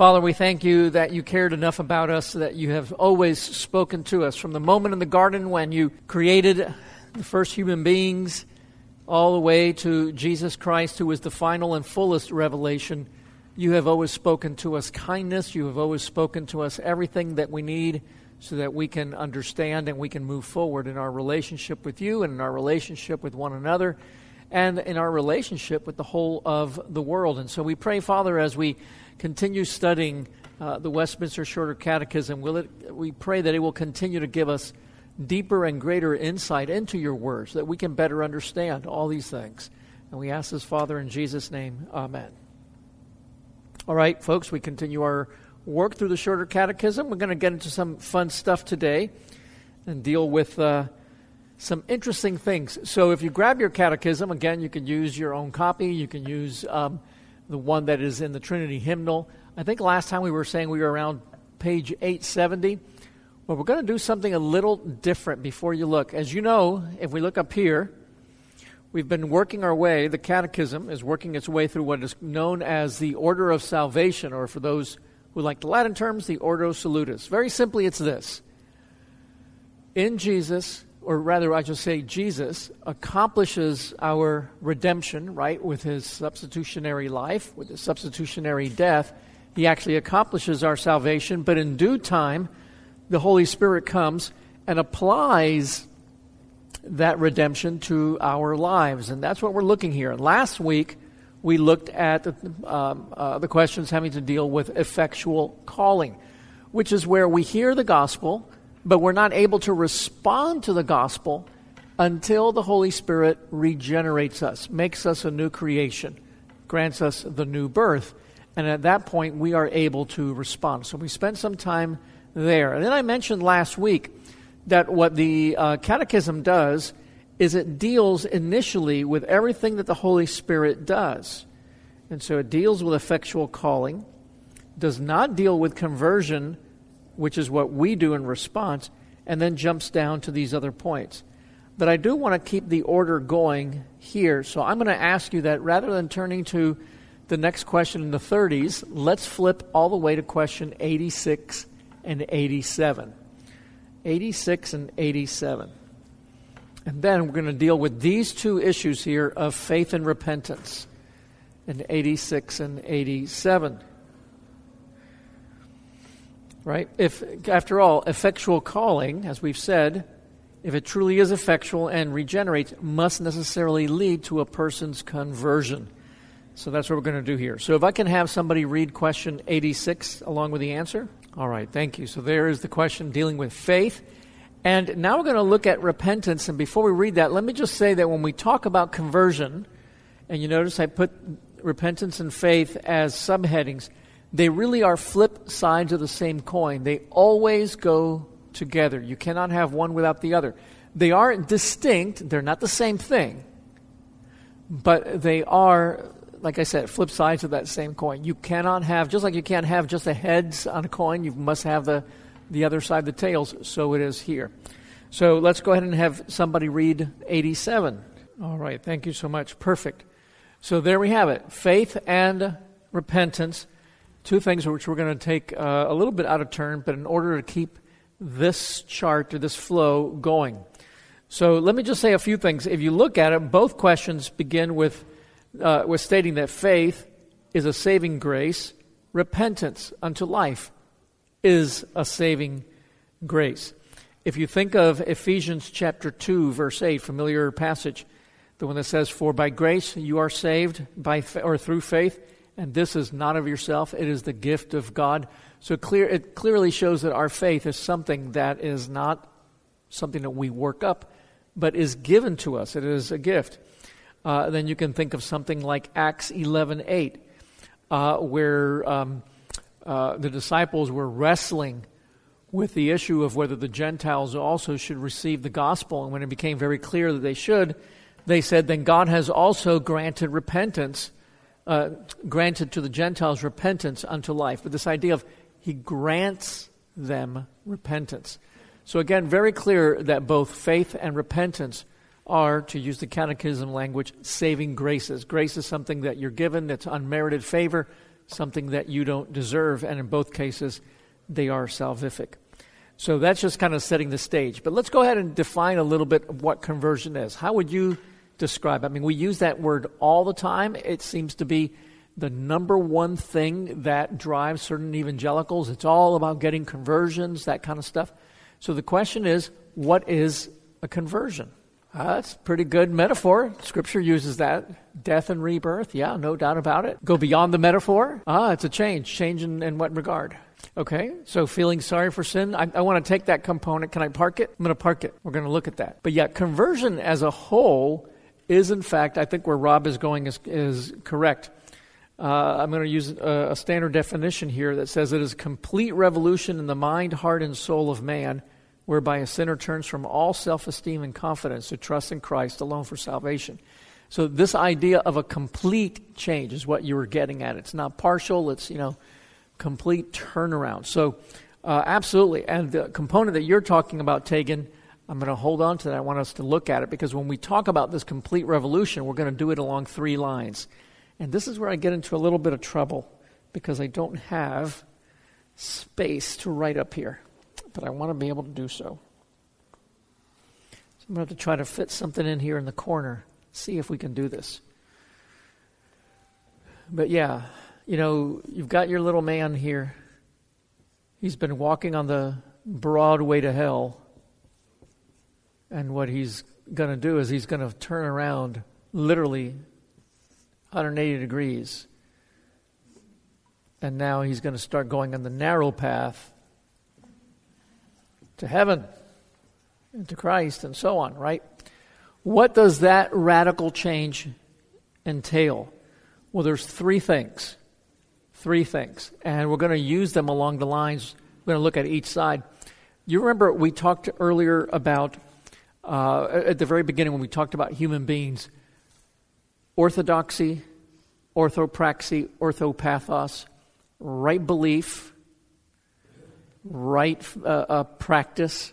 Father, we thank you that you cared enough about us that you have always spoken to us from the moment in the garden when you created the first human beings all the way to Jesus Christ, who is the final and fullest revelation. You have always spoken to us kindness. You have always spoken to us everything that we need so that we can understand and we can move forward in our relationship with you and in our relationship with one another and in our relationship with the whole of the world. And so we pray, Father, as we continue studying uh, the Westminster Shorter Catechism, will it, we pray that it will continue to give us deeper and greater insight into your words, that we can better understand all these things. And we ask this, Father, in Jesus' name. Amen. All right, folks, we continue our work through the shorter catechism. We're going to get into some fun stuff today and deal with uh, some interesting things. So, if you grab your catechism, again, you can use your own copy. You can use um, the one that is in the Trinity hymnal. I think last time we were saying we were around page 870. Well, we're going to do something a little different before you look. As you know, if we look up here, we've been working our way, the catechism is working its way through what is known as the order of salvation, or for those who like the Latin terms, the Ordo Salutis. Very simply, it's this In Jesus, or rather, I should say, Jesus accomplishes our redemption, right, with his substitutionary life, with his substitutionary death. He actually accomplishes our salvation, but in due time, the Holy Spirit comes and applies that redemption to our lives. And that's what we're looking here. Last week, we looked at um, uh, the questions having to deal with effectual calling, which is where we hear the gospel, but we're not able to respond to the gospel until the Holy Spirit regenerates us, makes us a new creation, grants us the new birth. And at that point, we are able to respond. So we spent some time there. And then I mentioned last week that what the uh, Catechism does is it deals initially with everything that the Holy Spirit does. And so it deals with effectual calling, does not deal with conversion, which is what we do in response, and then jumps down to these other points. But I do want to keep the order going here. So I'm going to ask you that rather than turning to the next question in the 30s, let's flip all the way to question 86 and 87. 86 and 87. And then we're going to deal with these two issues here of faith and repentance in 86 and 87. Right? If after all, effectual calling, as we've said, if it truly is effectual and regenerates, must necessarily lead to a person's conversion. So that's what we're going to do here. So if I can have somebody read question 86 along with the answer. All right, thank you. So there is the question dealing with faith and now we're going to look at repentance. And before we read that, let me just say that when we talk about conversion, and you notice I put repentance and faith as subheadings, they really are flip sides of the same coin. They always go together. You cannot have one without the other. They aren't distinct, they're not the same thing, but they are, like I said, flip sides of that same coin. You cannot have, just like you can't have just the heads on a coin, you must have the the other side, the tails, so it is here. So let's go ahead and have somebody read 87. All right, thank you so much. Perfect. So there we have it faith and repentance. Two things which we're going to take uh, a little bit out of turn, but in order to keep this chart or this flow going. So let me just say a few things. If you look at it, both questions begin with, uh, with stating that faith is a saving grace, repentance unto life is a saving grace. If you think of Ephesians chapter 2 verse 8, familiar passage, the one that says for by grace you are saved by or through faith and this is not of yourself it is the gift of God. So clear it clearly shows that our faith is something that is not something that we work up but is given to us. It is a gift. Uh, then you can think of something like Acts 11:8 uh, where um, uh, the disciples were wrestling with the issue of whether the Gentiles also should receive the gospel. And when it became very clear that they should, they said, then God has also granted repentance, uh, granted to the Gentiles repentance unto life. But this idea of He grants them repentance. So again, very clear that both faith and repentance are, to use the catechism language, saving graces. Grace is something that you're given that's unmerited favor something that you don't deserve, and in both cases, they are salvific. So that's just kind of setting the stage. But let's go ahead and define a little bit of what conversion is. How would you describe? I mean, we use that word all the time. It seems to be the number one thing that drives certain evangelicals. It's all about getting conversions, that kind of stuff. So the question is, what is a conversion? Uh, that's a pretty good metaphor. Scripture uses that. Death and rebirth. Yeah, no doubt about it. Go beyond the metaphor. Ah, it's a change. Change in, in what regard? Okay, so feeling sorry for sin. I, I want to take that component. Can I park it? I'm going to park it. We're going to look at that. But yet, conversion as a whole is, in fact, I think where Rob is going is, is correct. Uh, I'm going to use a, a standard definition here that says it is complete revolution in the mind, heart, and soul of man, whereby a sinner turns from all self esteem and confidence to trust in Christ alone for salvation. So, this idea of a complete change is what you were getting at. It's not partial, it's, you know, complete turnaround. So, uh, absolutely. And the component that you're talking about, Tegan, I'm going to hold on to that. I want us to look at it because when we talk about this complete revolution, we're going to do it along three lines. And this is where I get into a little bit of trouble because I don't have space to write up here. But I want to be able to do so. So I'm going to have to try to fit something in here in the corner, see if we can do this. But yeah, you know, you've got your little man here. He's been walking on the broad way to hell. And what he's going to do is he's going to turn around literally 180 degrees. And now he's going to start going on the narrow path to heaven and to Christ and so on, right? What does that radical change entail? Well, there's three things. Three things. And we're going to use them along the lines. We're going to look at each side. You remember we talked earlier about, uh, at the very beginning when we talked about human beings, orthodoxy, orthopraxy, orthopathos, right belief, right uh, uh, practice,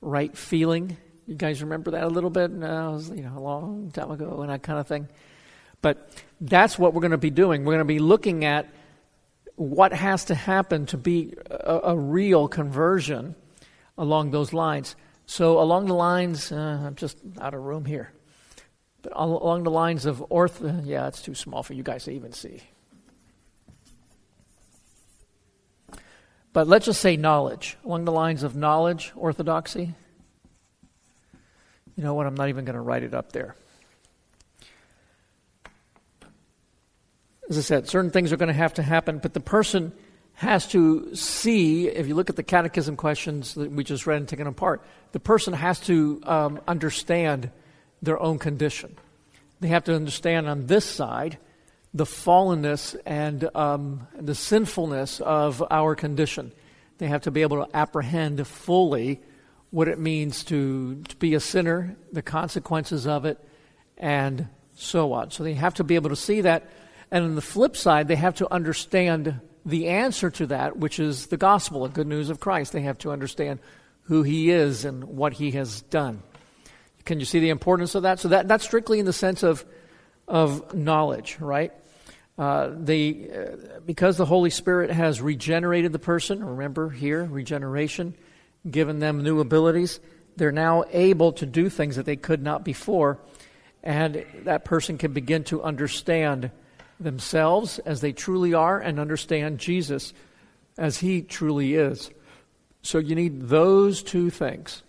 right feeling. You guys remember that a little bit? No, it was, you know, a long time ago and that kind of thing. But that's what we're going to be doing. We're going to be looking at what has to happen to be a, a real conversion along those lines. So, along the lines, uh, I'm just out of room here. But along the lines of orth, uh, yeah, it's too small for you guys to even see. But let's just say knowledge. Along the lines of knowledge, orthodoxy. You know what? I'm not even going to write it up there. as I said, certain things are going to have to happen, but the person has to see, if you look at the catechism questions that we just read and taken apart, the person has to um, understand their own condition. They have to understand on this side the fallenness and um, the sinfulness of our condition. They have to be able to apprehend fully what it means to, to be a sinner, the consequences of it, and so on. So they have to be able to see that and on the flip side, they have to understand the answer to that, which is the gospel, the good news of Christ. They have to understand who he is and what he has done. Can you see the importance of that? So that, that's strictly in the sense of, of knowledge, right? Uh, they, uh, because the Holy Spirit has regenerated the person, remember here, regeneration, given them new abilities, they're now able to do things that they could not before, and that person can begin to understand themselves as they truly are and understand Jesus as he truly is. So you need those two things.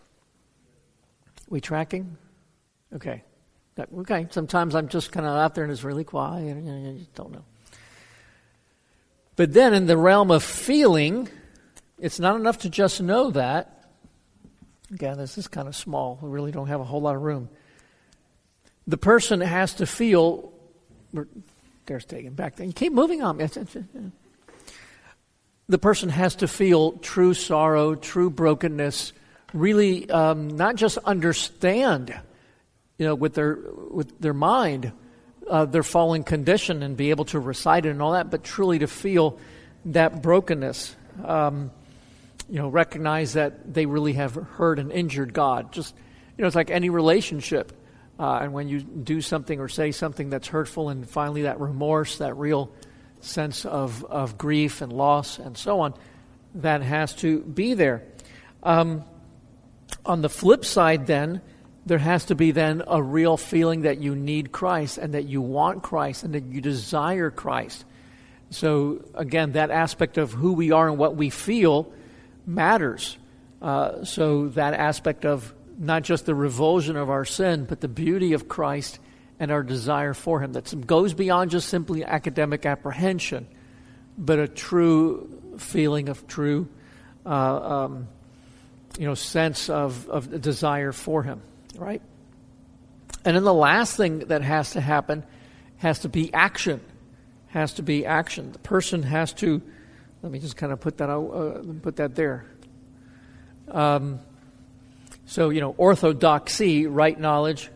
We tracking? Okay. Okay. Sometimes I'm just kind of out there and it's really quiet. I just don't know. But then in the realm of feeling, it's not enough to just know that. Again, this is kind of small. We really don't have a whole lot of room. The person has to feel there's taken back then. Keep moving on. The person has to feel true sorrow, true brokenness, really um, not just understand, you know, with their with their mind, uh, their fallen condition and be able to recite it and all that, but truly to feel that brokenness. Um, you know, recognize that they really have hurt and injured God. Just, you know, it's like any relationship. Uh, and when you do something or say something that's hurtful, and finally that remorse, that real sense of, of grief and loss and so on, that has to be there. Um, on the flip side, then, there has to be then a real feeling that you need Christ and that you want Christ and that you desire Christ. So, again, that aspect of who we are and what we feel matters. Uh, so, that aspect of not just the revulsion of our sin, but the beauty of Christ and our desire for Him that goes beyond just simply academic apprehension, but a true feeling of true, uh, um, you know, sense of, of desire for Him, right? And then the last thing that has to happen has to be action. Has to be action. The person has to. Let me just kind of put that out, uh, put that there. Um, so you know, orthodoxy, right knowledge,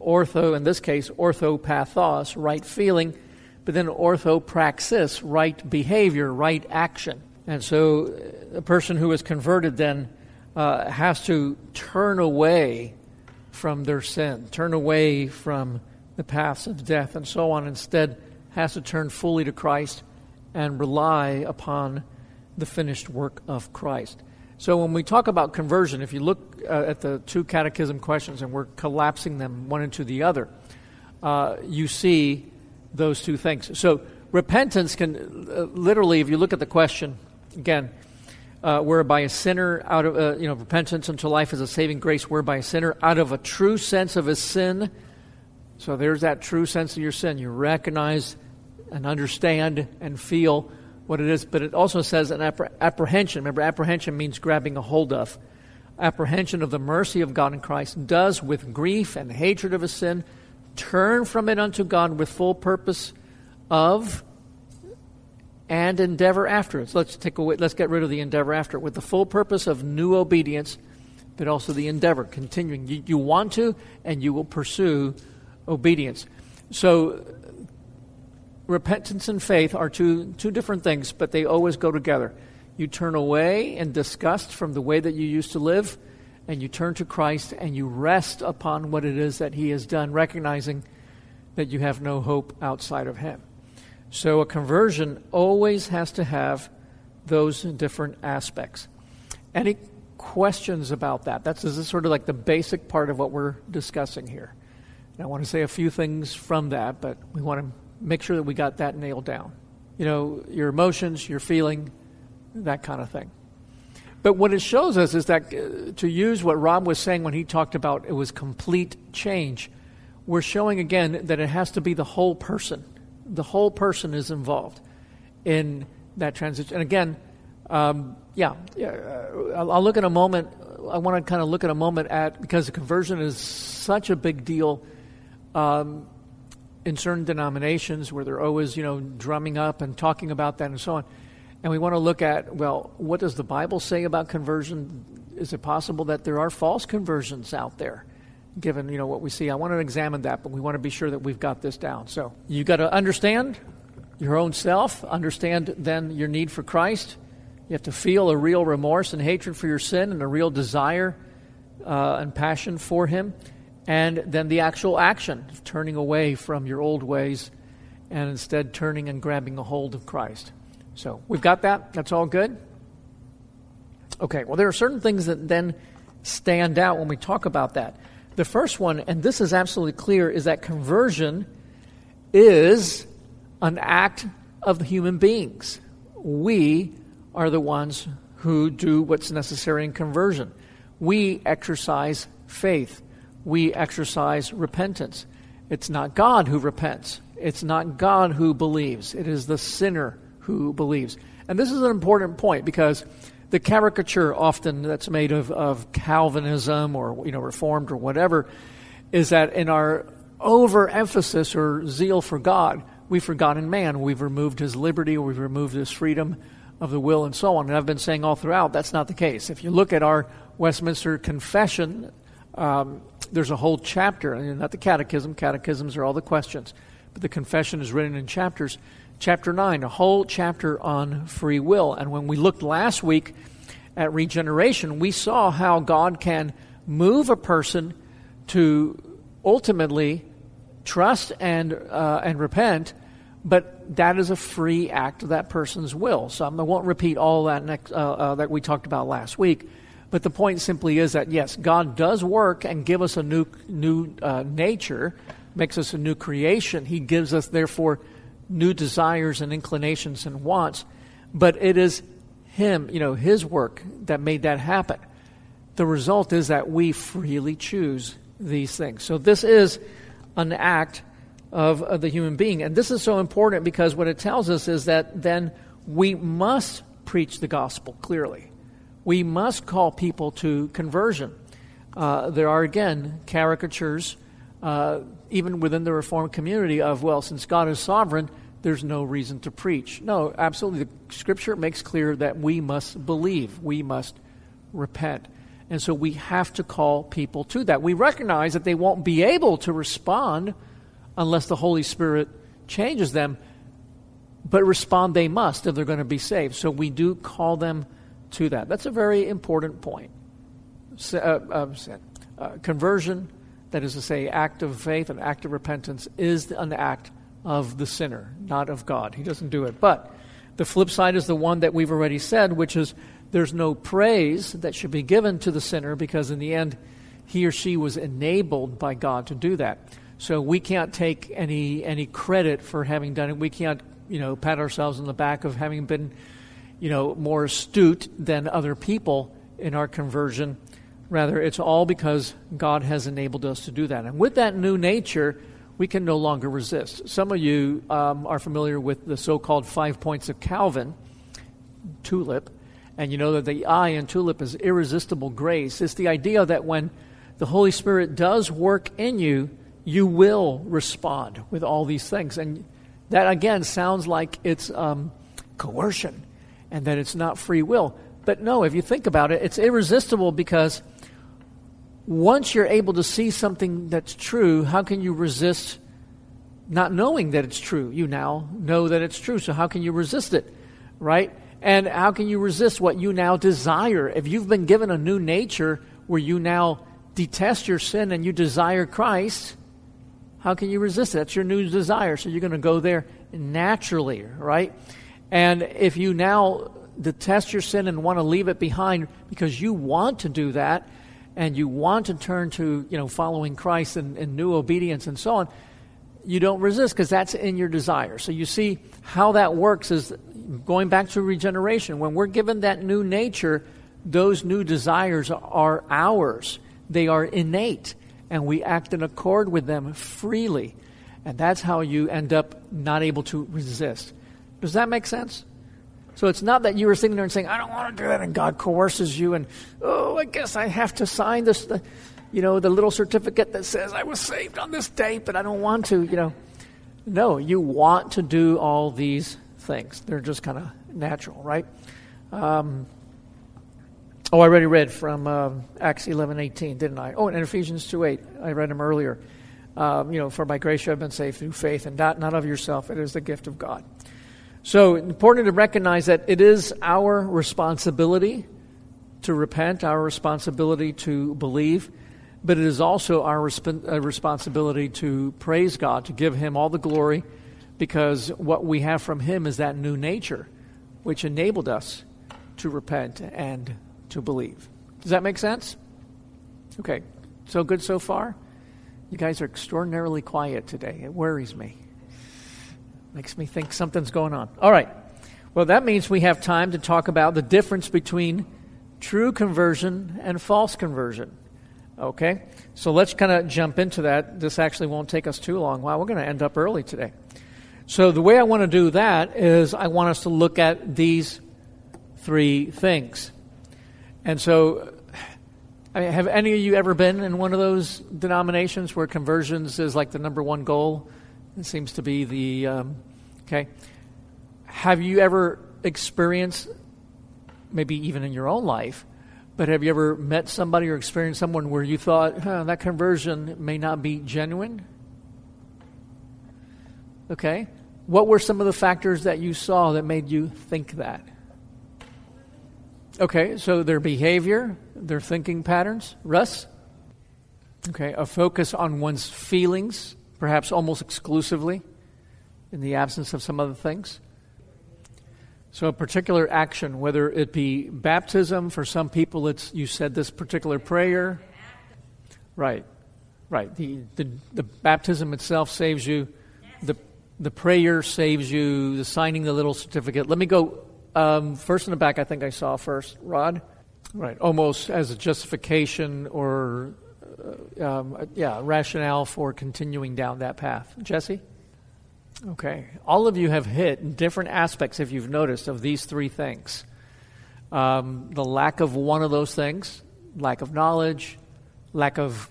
ortho in this case, orthopathos, right feeling, but then orthopraxis, right behavior, right action. And so a person who is converted then uh, has to turn away from their sin, turn away from the paths of death and so on. Instead, has to turn fully to Christ and rely upon the finished work of Christ. So when we talk about conversion, if you look uh, at the two catechism questions and we're collapsing them one into the other, uh, you see those two things. So repentance can uh, literally, if you look at the question again, uh, whereby a sinner out of uh, you know repentance unto life is a saving grace, whereby a sinner out of a true sense of his sin. So there's that true sense of your sin. You recognize and understand and feel what it is, but it also says an apprehension. Remember, apprehension means grabbing a hold of. Apprehension of the mercy of God in Christ does, with grief and hatred of a sin, turn from it unto God with full purpose of and endeavor after it. So let's take away, let's get rid of the endeavor after it with the full purpose of new obedience, but also the endeavor, continuing. You, you want to, and you will pursue obedience. So repentance and faith are two, two different things, but they always go together. You turn away in disgust from the way that you used to live, and you turn to Christ and you rest upon what it is that He has done, recognizing that you have no hope outside of Him. So a conversion always has to have those different aspects. Any questions about that? That's this is sort of like the basic part of what we're discussing here. And I want to say a few things from that, but we want to make sure that we got that nailed down. You know, your emotions, your feeling, that kind of thing. But what it shows us is that uh, to use what Rob was saying when he talked about it was complete change, we're showing again that it has to be the whole person. The whole person is involved in that transition. And again, um, yeah, yeah uh, I'll, I'll look at a moment. I want to kind of look at a moment at because the conversion is such a big deal. Um, in certain denominations where they're always, you know, drumming up and talking about that and so on. And we want to look at, well, what does the Bible say about conversion? Is it possible that there are false conversions out there, given, you know, what we see? I want to examine that, but we want to be sure that we've got this down. So you got to understand your own self, understand then your need for Christ. You have to feel a real remorse and hatred for your sin and a real desire uh, and passion for Him and then the actual action of turning away from your old ways and instead turning and grabbing a hold of Christ. So we've got that. That's all good. Okay, well, there are certain things that then stand out when we talk about that. The first one, and this is absolutely clear, is that conversion is an act of the human beings. We are the ones who do what's necessary in conversion. We exercise faith we exercise repentance. It's not God who repents, it's not God who believes, it is the sinner who believes. And this is an important point because the caricature often that's made of, of Calvinism or you know Reformed or whatever is that in our overemphasis or zeal for God, we've forgotten man. We've removed his liberty, we've removed his freedom of the will, and so on. And I've been saying all throughout that's not the case. If you look at our Westminster Confession, um, there's a whole chapter, not the catechism, catechisms are all the questions, but the confession is written in chapters. Chapter 9, a whole chapter on free will. And when we looked last week at regeneration, we saw how God can move a person to ultimately trust and, uh, and repent, but that is a free act of that person's will. So I won't repeat all that next, uh, uh, that we talked about last week. But the point simply is that yes, God does work and give us a new new uh, nature, makes us a new creation. He gives us therefore new desires and inclinations and wants. But it is Him, you know, His work that made that happen. The result is that we freely choose these things. So this is an act of, of the human being. And this is so important because what it tells us is that then we must preach the gospel clearly. We must call people to conversion. Uh, there are, again, caricatures, uh, even within the Reformed community, of, well, since God is sovereign, there's no reason to preach. No, absolutely. The scripture makes clear that we must believe, we must repent. And so we have to call people to that. We recognize that they won't be able to respond unless the Holy Spirit changes them. But respond they must if they're going to be saved. So we do call them to that. That's a very important point. Uh, uh, uh, conversion, that is to say, act of faith and act of repentance, is an act of the sinner, not of God. He doesn't do it. But the flip side is the one that we've already said, which is there's no praise that should be given to the sinner because in the end, he or she was enabled by God to do that. So we can't take any any credit for having done it. We can't, you know, pat ourselves on the back of having been, you know, more astute than other people in our conversion. Rather, it's all because God has enabled us to do that. And with that new nature, we can no longer resist. Some of you um, are familiar with the so called five points of Calvin, tulip, and you know that the I in tulip is irresistible grace. It's the idea that when the Holy Spirit does work in you, you will respond with all these things. And that, again, sounds like it's um, coercion and that it's not free will. But no, if you think about it, it's irresistible because once you're able to see something that's true, how can you resist not knowing that it's true? You now know that it's true, so how can you resist it, right? And how can you resist what you now desire? If you've been given a new nature where you now detest your sin and you desire Christ, how can you resist it? That's your new desire. So you're going to go there naturally, right? And if you now detest your sin and want to leave it behind because you want to do that and you want to turn to, you know, following Christ and, and new obedience and so on, you don't resist because that's in your desire. So you see how that works is going back to regeneration. When we're given that new nature, those new desires are ours. They are innate and we act in accord with them freely. And that's how you end up not able to resist. Does that make sense? So it's not that you were sitting there and saying, I don't want to do that, and God coerces you, and, oh, I guess I have to sign this, you know, the little certificate that says I was saved on this date, but I don't want to, you know. No, you want to do all these things. They're just kind of natural, right? Um, Oh, I already read from uh, Acts 11:18, didn't I? Oh, and Ephesians 2:8. I read them earlier. Um, you know, for by grace you have been saved through faith, and not, not of yourself. It is the gift of God. So important to recognize that it is our responsibility to repent, our responsibility to believe, but it is also our resp- uh, responsibility to praise God, to give Him all the glory, because what we have from Him is that new nature, which enabled us to repent and to believe. Does that make sense? Okay, so good so far? You guys are extraordinarily quiet today. It worries me. Makes me think something's going on. All right. Well, that means we have time to talk about the difference between true conversion and false conversion. Okay? So let's kind of jump into that. This actually won't take us too long. Wow, we're going to end up early today. So the way I want to do that is I want us to look at these three things. And so, I mean, have any of you ever been in one of those denominations where conversions is like the number one goal? It seems to be the, um, okay. Have you ever experienced, maybe even in your own life, but have you ever met somebody or experienced someone where you thought, huh, that conversion may not be genuine? Okay. What were some of the factors that you saw that made you think that? Okay, so their behavior, their thinking patterns. Russ? Okay, a focus on one's feelings, perhaps almost exclusively. in the absence of some other things. So, a particular action, whether it be baptism, for some people, it's you said this particular prayer. Right, right. The, the, the baptism itself saves you, the, the prayer saves you, the signing the little certificate. Let me go um, first in the back, I think I saw first. Rod? Right, almost as a justification or, um, yeah, rationale for continuing down that path. Jesse? Okay. All of you have hit different aspects, if you've noticed, of these three things um, the lack of one of those things, lack of knowledge, lack of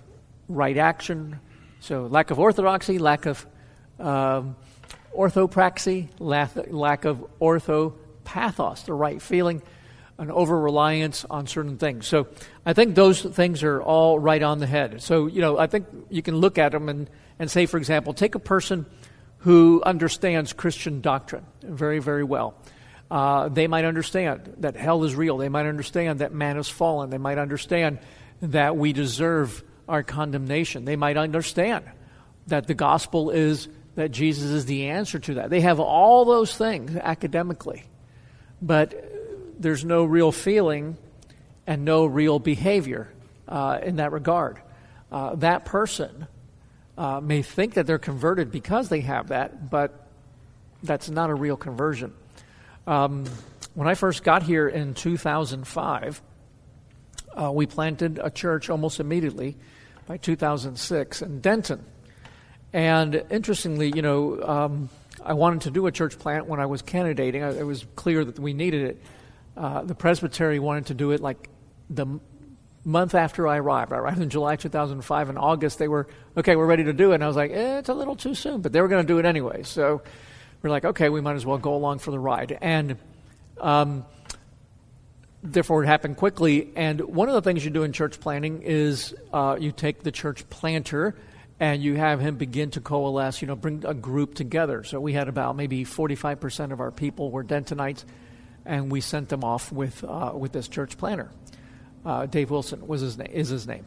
right action. So, lack of orthodoxy, lack of um, orthopraxy, lack, lack of orthopathos, the right feeling, an over reliance on certain things. So, I think those things are all right on the head. So, you know, I think you can look at them and, and say, for example, take a person who understands Christian doctrine very, very well. Uh, they might understand that hell is real. They might understand that man has fallen. They might understand that we deserve our condemnation. They might understand that the gospel is that Jesus is the answer to that. They have all those things academically, but there's no real feeling and no real behavior uh, in that regard. Uh, that person uh, may think that they're converted because they have that, but that's not a real conversion. Um, when I first got here in 2005, uh, we planted a church almost immediately by 2006 in Denton. And interestingly, you know, um, I wanted to do a church plant when I was candidating. It was clear that we needed it. Uh, the presbytery wanted to do it like the month after I arrived. I arrived in July 2005. In August, they were, okay, we're ready to do it. And I was like, eh, it's a little too soon, but they were going to do it anyway. So we're like, okay, we might as well go along for the ride. And um, therefore, it happened quickly. And one of the things you do in church planting is uh, you take the church planter and you have him begin to coalesce, you know, bring a group together. So we had about maybe 45% of our people were Dentonites, and we sent them off with, uh, with this church planter. Uh, Dave Wilson was his name, is his name.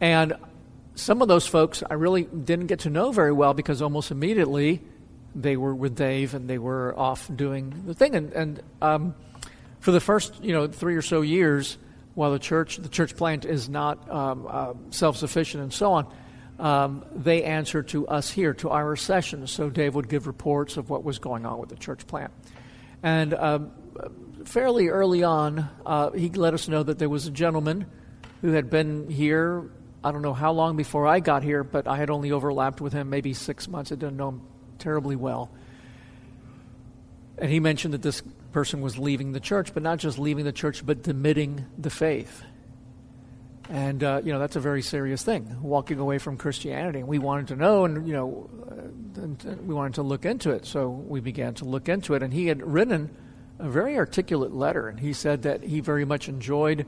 And some of those folks I really didn't get to know very well because almost immediately they were with Dave and they were off doing the thing. And, and um, for the first, you know, three or so years, while the church, the church plant is not um, uh, self-sufficient and so on, um, they answer to us here, to our sessions. So Dave would give reports of what was going on with the church plant. And um, fairly early on, uh, he let us know that there was a gentleman who had been here. I don't know how long before I got here, but I had only overlapped with him maybe six months. I didn't know him terribly well. And he mentioned that this person was leaving the church, but not just leaving the church, but demitting the faith. And, uh, you know, that's a very serious thing, walking away from Christianity. And we wanted to know, and, you know, uh, we wanted to look into it. So we began to look into it. And he had written a very articulate letter, and he said that he very much enjoyed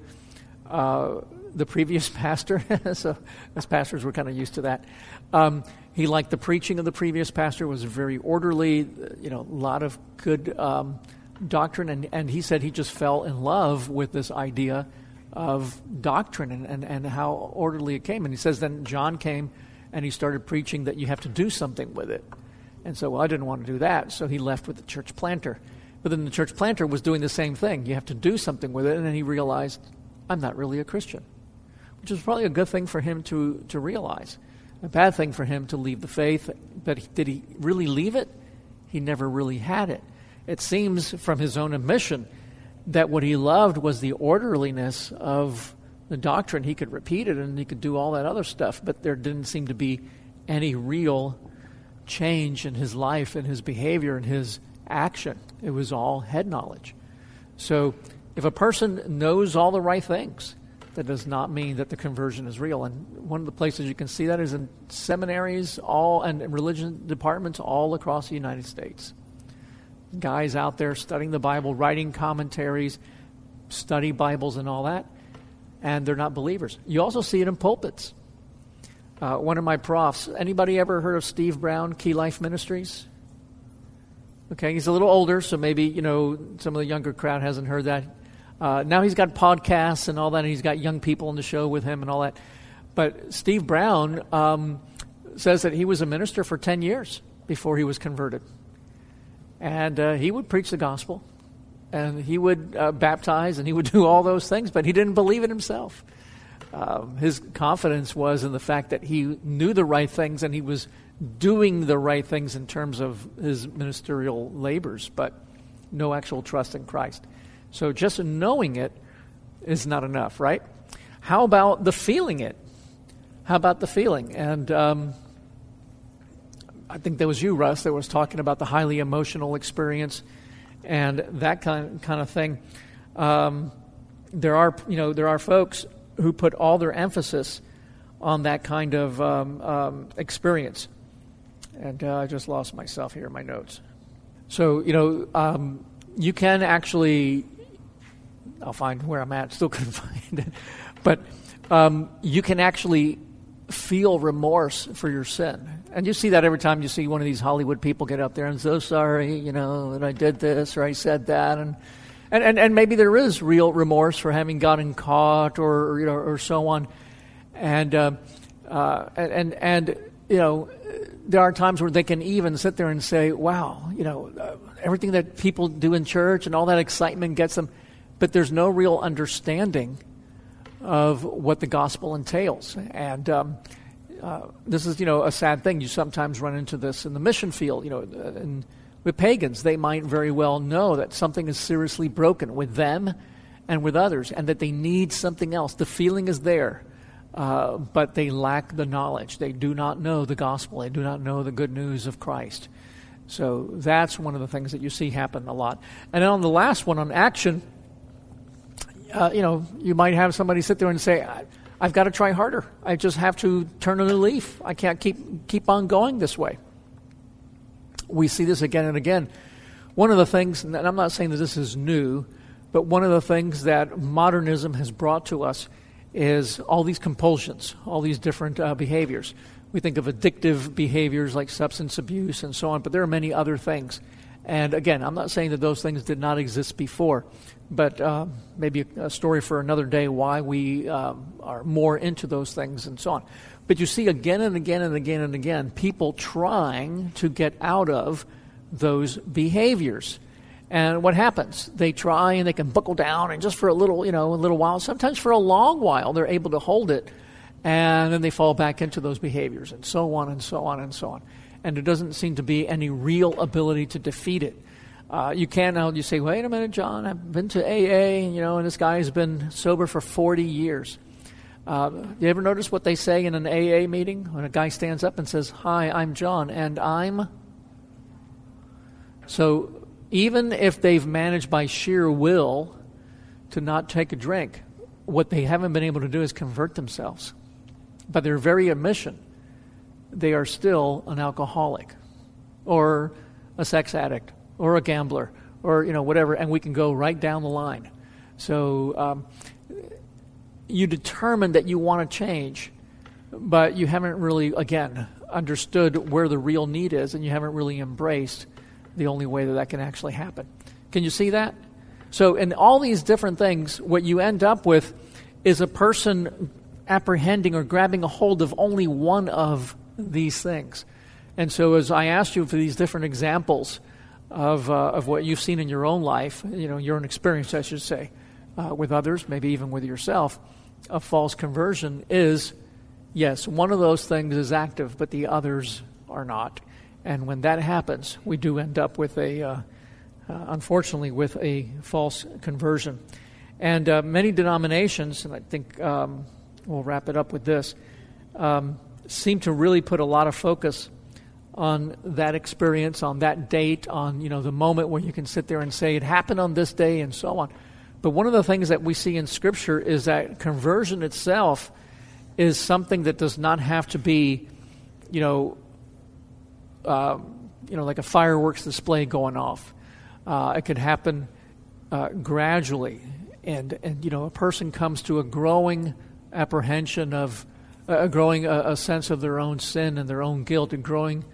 uh, the previous pastor. so, as pastors, we're kind of used to that. Um, he liked the preaching of the previous pastor; was very orderly. You know, a lot of good um, doctrine, and, and he said he just fell in love with this idea of doctrine and, and, and how orderly it came. And he says then John came and he started preaching that you have to do something with it. And so well, I didn't want to do that, so he left with the church planter. But then the church planter was doing the same thing. You have to do something with it. And then he realized, I'm not really a Christian, which was probably a good thing for him to, to realize. A bad thing for him to leave the faith. But did he really leave it? He never really had it. It seems from his own admission that what he loved was the orderliness of the doctrine. He could repeat it and he could do all that other stuff, but there didn't seem to be any real change in his life and his behavior and his action. It was all head knowledge. So if a person knows all the right things, that does not mean that the conversion is real. And one of the places you can see that is in seminaries all and religion departments all across the United States. Guys out there studying the Bible, writing commentaries, study Bibles and all that, and they're not believers. You also see it in pulpits. Uh, one of my profs, anybody ever heard of Steve Brown, Key Life Ministries? Okay, he's a little older, so maybe, you know, some of the younger crowd hasn't heard that. Uh, now he's got podcasts and all that, and he's got young people on the show with him and all that. But Steve Brown um, says that he was a minister for 10 years before he was converted. And uh, he would preach the gospel, and he would uh, baptize, and he would do all those things, but he didn't believe it himself. Um, his confidence was in the fact that he knew the right things and he was doing the right things in terms of his ministerial labors, but no actual trust in Christ. So just knowing it is not enough, right? How about the feeling it? How about the feeling? And um, I think that was you, Russ, that was talking about the highly emotional experience and that kind kind of thing. Um, there are, you know, there are folks who put all their emphasis on that kind of um, um, experience. And uh, I just lost myself here in my notes. So, you know, um, you can actually, I'll find where I'm at, still couldn't find it, but um, you can actually feel remorse for your sin. And you see that every time you see one of these Hollywood people get up there and so sorry, you know, that I did this or I said that. And and, and, and maybe there is real remorse for having gotten caught or, or you know or so on, and uh, uh, and and you know there are times where they can even sit there and say, "Wow, you know uh, everything that people do in church and all that excitement gets them," but there's no real understanding of what the gospel entails, and. Um, uh, this is, you know, a sad thing. You sometimes run into this in the mission field, you know, and with pagans, they might very well know that something is seriously broken with them and with others, and that they need something else. The feeling is there, uh, but they lack the knowledge. They do not know the gospel, they do not know the good news of Christ. So that's one of the things that you see happen a lot. And then on the last one, on action, uh, you know, you might have somebody sit there and say, I've got to try harder. I just have to turn a new leaf. I can't keep, keep on going this way we see this again and again. One of the things, and I'm not saying that this is new, but one of the things that modernism has brought to us is all these compulsions, all these different uh, behaviors. We think of addictive behaviors like substance abuse and so on, but there are many other things. And again, I'm not saying that those things did not exist before, but uh, maybe a story for another day why we um, are more into those things and so on. But you see again and again and again and again people trying to get out of those behaviors. And what happens? They try and they can buckle down, and just for a little, you know, a little while, sometimes for a long while, they're able to hold it, and then they fall back into those behaviors, and so on and so on and so on. And there doesn't seem to be any real ability to defeat it. Uh, you can't now. You say, "Wait a minute, John. I've been to AA, you know, and this guy has been sober for 40 years." Uh, you ever notice what they say in an AA meeting when a guy stands up and says, Hi, I'm John, and I'm. So even if they've managed by sheer will to not take a drink, what they haven't been able to do is convert themselves. By their very admission, they are still an alcoholic or a sex addict or a gambler or you know whatever, and we can go right down the line. So um, you determine that you want to change, but you haven't really, again, understood where the real need is, and you haven't really embraced the only way that that can actually happen. Can you see that? So, in all these different things, what you end up with is a person apprehending or grabbing a hold of only one of these things. And so, as I asked you for these different examples of, uh, of what you've seen in your own life, you know, your own experience, I should say, uh, with others, maybe even with yourself, a false conversion is yes, one of those things is active, but the others are not. And when that happens, we do end up with a, uh, uh, unfortunately, with a false conversion. And uh, many denominations, and I think um, we'll wrap it up with this, um, seem to really put a lot of focus on that experience, on that date, on you know the moment where you can sit there and say it happened on this day, and so on. But one of the things that we see in Scripture is that conversion itself is something that does not have to be, you know, uh, you know, like a fireworks display going off. Uh, it could happen uh, gradually, and and you know, a person comes to a growing apprehension of, a growing a, a sense of their own sin and their own guilt, and growing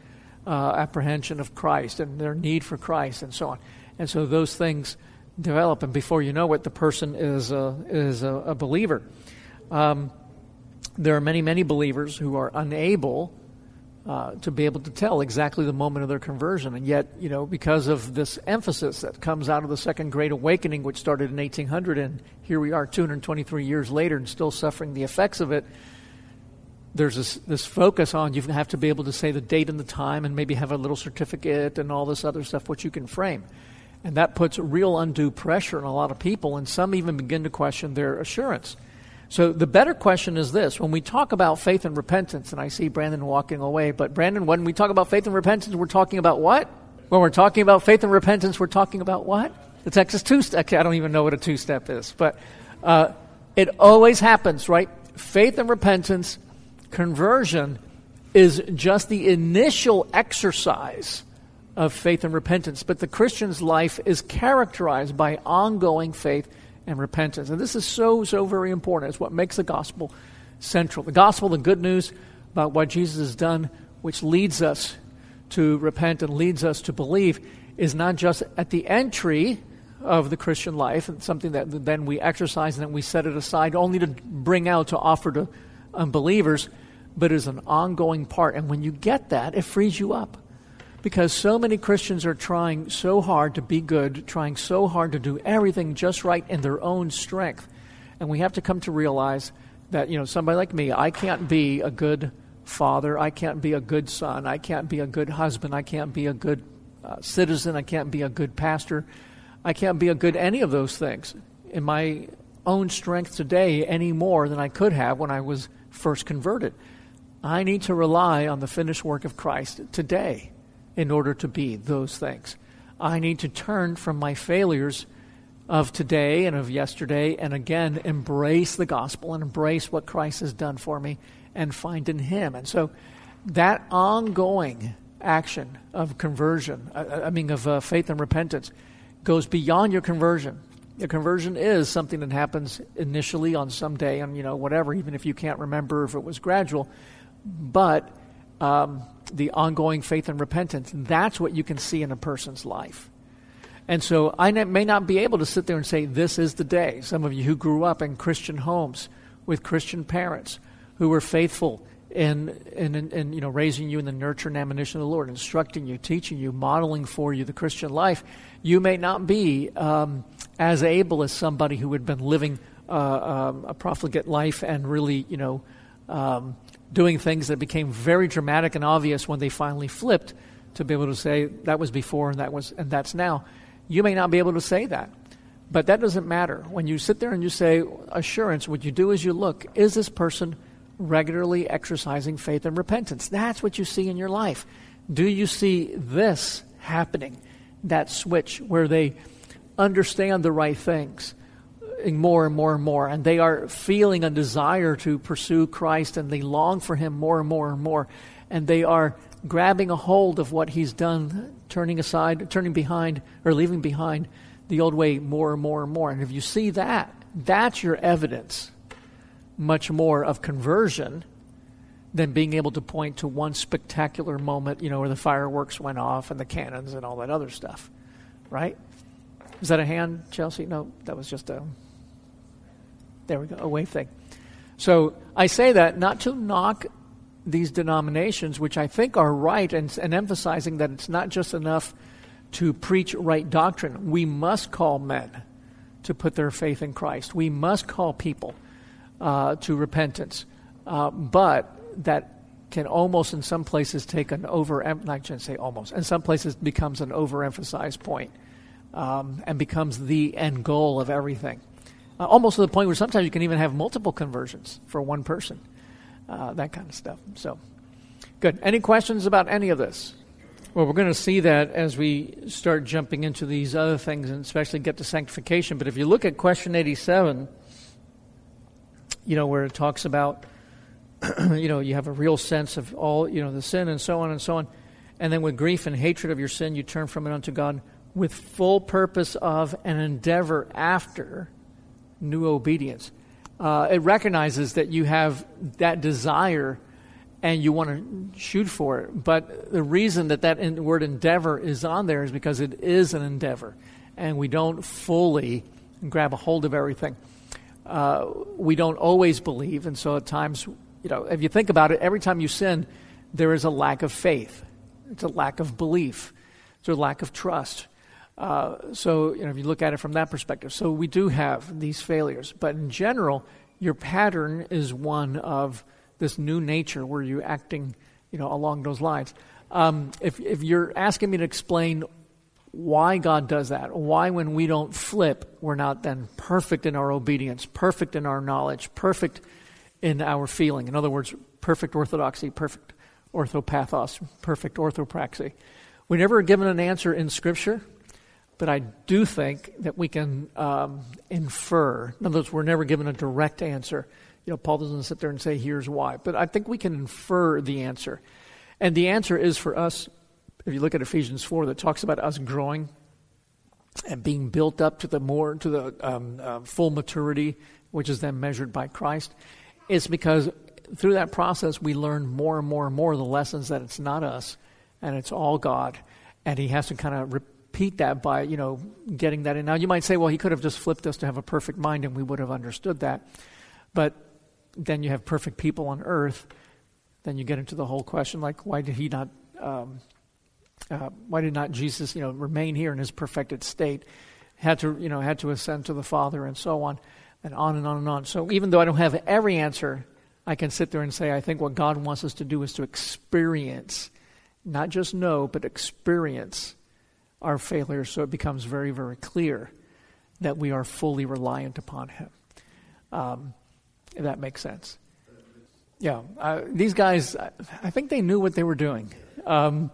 uh, apprehension of Christ and their need for Christ, and so on. And so those things develop, and before you know it, the person is a, is a, a believer. Um, there are many, many believers who are unable uh, to be able to tell exactly the moment of their conversion. And yet, you know, because of this emphasis that comes out of the Second Great Awakening, which started in 1800, and here we are 223 years later and still suffering the effects of it, there's this, this focus on you have to be able to say the date and the time and maybe have a little certificate and all this other stuff which you can frame. And that puts real undue pressure on a lot of people, and some even begin to question their assurance. So the better question is this when we talk about faith and repentance, and I see Brandon walking away, but Brandon, when we talk about faith and repentance, we're talking about what? When we're talking about faith and repentance, we're talking about what? The Texas two step. I don't even know what a two step is, but uh, it always happens, right? Faith and repentance, conversion is just the initial exercise of faith and repentance, but the Christian's life is characterized by ongoing faith and repentance. And this is so, so very important. It's what makes the gospel central. The gospel, the good news about what Jesus has done, which leads us to repent and leads us to believe, is not just at the entry of the Christian life and something that then we exercise and then we set it aside only to bring out to offer to unbelievers, but is an ongoing part. And when you get that, it frees you up because so many Christians are trying so hard to be good, trying so hard to do everything just right in their own strength. And we have to come to realize that, you know, somebody like me, I can't be a good father, I can't be a good son, I can't be a good husband, I can't be a good uh, citizen, I can't be a good pastor, I can't be a good any of those things in my own strength today any more than I could have when I was first converted. I need to rely on the finished work of Christ today in order to be those things. I need to turn from my failures of today and of yesterday and again embrace the gospel and embrace what Christ has done for me and find in Him. And so that ongoing action of conversion, I, mean, of uh, faith and repentance, goes beyond your conversion. Your conversion is something that happens initially on some day, and you know whatever, even if you can't remember if it was gradual. But um, the ongoing faith and repentance. That's what you can see in a person's life. And so I may not be able to sit there and say, This is the day. Some of you who grew up in Christian homes with Christian parents who were faithful in, in, in, in, you know, raising you in the nurture and admonition of the Lord, instructing you, teaching you, modeling for you the Christian life, you may not be um, as able as somebody who had been living uh, um, a profligate life and really, you know, um, doing things that became very dramatic and obvious when they finally flipped to be able to say that was before and that was and that's now. You may not be able to say that. But that doesn't matter. When you sit there and you say assurance, what you do is you look, is this person regularly exercising faith and repentance? That's what you see in your life. Do you see this happening? That switch where they understand the right things uh, more and more and more, and they are feeling a desire to pursue Christ, and they long for Him more and more and more, and they are grabbing a hold of what He's done, turning aside, turning behind, or leaving behind the old way more and more and more. And if you see that, that's your evidence much more of conversion than being able to point to one spectacular moment, you know, where the fireworks went off and the cannons and all that other stuff, right? Is that a hand, Chelsea? No, that was just a. There we go, a wave thing. So I say that not to knock these denominations, which I think are right, and, and emphasizing that it's not just enough to preach right doctrine. We must call men to put their faith in Christ. We must call people uh, to repentance. Uh, but that can almost, in some places, take an over. I shouldn't say almost. In some places, becomes an overemphasized point, um, and becomes the end goal of everything uh, almost to the point where sometimes you can even have multiple conversions for one person, uh, that kind of stuff. So, good. Any questions about any of this? Well, we're going to see that as we start jumping into these other things and especially get to sanctification. But if you look at question 87, you know, where it talks about, you know, you have a real sense of all, you know, the sin and so on and so on. And then with grief and hatred of your sin, you turn from it unto God with full purpose of an endeavor after new obedience. Uh, it recognizes that you have that desire and you want to shoot for it. But the reason that that in, word endeavor is on there is because it is an endeavor, and we don't fully grab a hold of everything. Uh, we don't always believe, and so at times, you know, if you think about it, every time you sin, there is a lack of faith. It's a lack of belief. It's a lack of trust. Uh, so, you know, if you look at it from that perspective, so we do have these failures. But in general, your pattern is one of this new nature where you're acting, you know, along those lines. Um, if, if you're asking me to explain why God does that, why when we don't flip, we're not then perfect in our obedience, perfect in our knowledge, perfect in our feeling. In other words, perfect orthodoxy, perfect orthopathos, perfect orthopraxy. We never are given an answer in Scripture. But I do think that we can um, infer. In other words, we're never given a direct answer. You know, Paul doesn't sit there and say, here's why. But I think we can infer the answer. And the answer is for us, if you look at Ephesians 4, that talks about us growing and being built up to the more, to the um, uh, full maturity, which is then measured by Christ. It's because through that process, we learn more and more and more the lessons that it's not us and it's all God. And He has to kind of repeat that by, you know, getting that in. Now, you might say, well, he could have just flipped us to have a perfect mind and we would have understood that. But then you have perfect people on earth. Then you get into the whole question, like, why did he not, um, uh, why did not Jesus, you know, remain here in his perfected state? Had to, you know, had to ascend to the Father and so on, and on and on and on. So even though I don't have every answer, I can sit there and say, I think what God wants us to do is to experience, not just know, but experience our failures so it becomes very, very clear that we are fully reliant upon Him. Um, if that makes sense. Yeah, uh, these guys, I think they knew what they were doing. Um,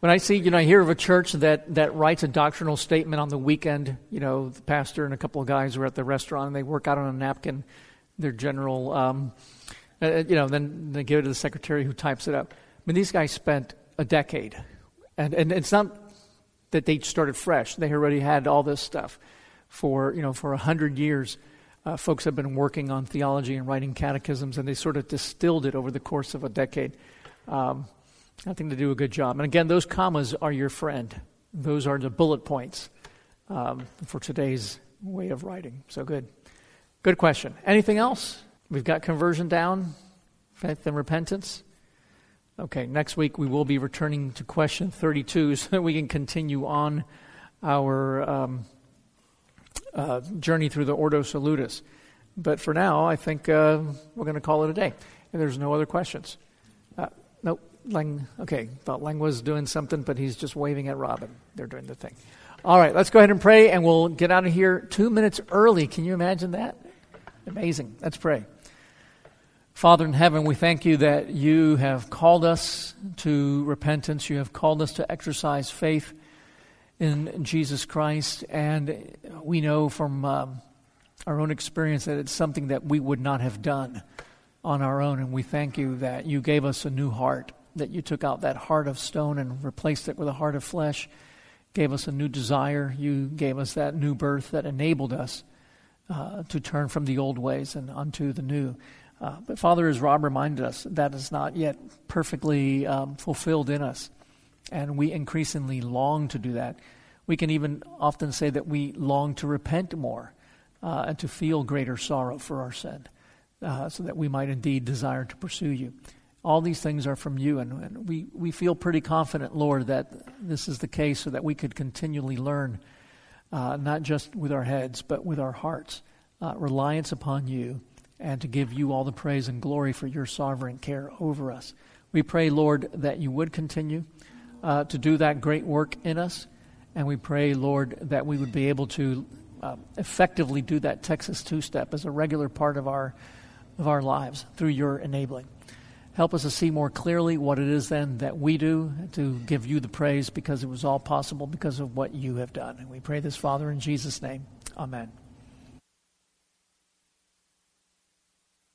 when I see, you know, I hear of a church that, that writes a doctrinal statement on the weekend, you know, the pastor and a couple of guys are at the restaurant and they work out on a napkin their general, um, uh, uh you know, then they give it to the secretary who types it up. I mean, these guys spent a decade. And, and it's not that they started fresh. They already had all this stuff for, you know, for a hundred years. Uh, folks have been working on theology and writing catechisms, and they sort of distilled it over the course of a decade. Um, I think they do a good job. And again, those commas are your friend. Those are the bullet points um, for today's way of writing. So good. Good question. Anything else? We've got conversion down, faith and repentance. Okay, next week we will be returning to question 32 so that we can continue on our um, uh, journey through the Ordo Salutis. But for now, I think uh, we're going to call it a day. And there's no other questions. Uh, nope. Lang, okay, thought Lang was doing something, but he's just waving at Robin. They're doing the thing. All right, let's go ahead and pray, and we'll get out of here two minutes early. Can you imagine that? Amazing. Let's pray. Father in heaven, we thank you that you have called us to repentance. You have called us to exercise faith in Jesus Christ. And we know from um, our own experience that it's something that we would not have done on our own. And we thank you that you gave us a new heart, that you took out that heart of stone and replaced it with a heart of flesh, gave us a new desire. You gave us that new birth that enabled us uh, to turn from the old ways and unto the new. Uh, but Father, as Rob reminded us, that is not yet perfectly um, fulfilled in us. And we increasingly long to do that. We can even often say that we long to repent more uh, and to feel greater sorrow for our sin, uh, so that we might indeed desire to pursue you. All these things are from you, and, and, we, we feel pretty confident, Lord, that this is the case so that we could continually learn, uh, not just with our heads, but with our hearts, uh, reliance upon you and to give you all the praise and glory for your sovereign care over us. We pray, Lord, that you would continue uh, to do that great work in us. And we pray, Lord, that we would be able to uh, effectively do that Texas two step as a regular part of our, of our lives through your enabling. Help us to see more clearly what it is then that we do to give you the praise because it was all possible because of what you have done. And we pray this, Father, in Jesus' name. Amen.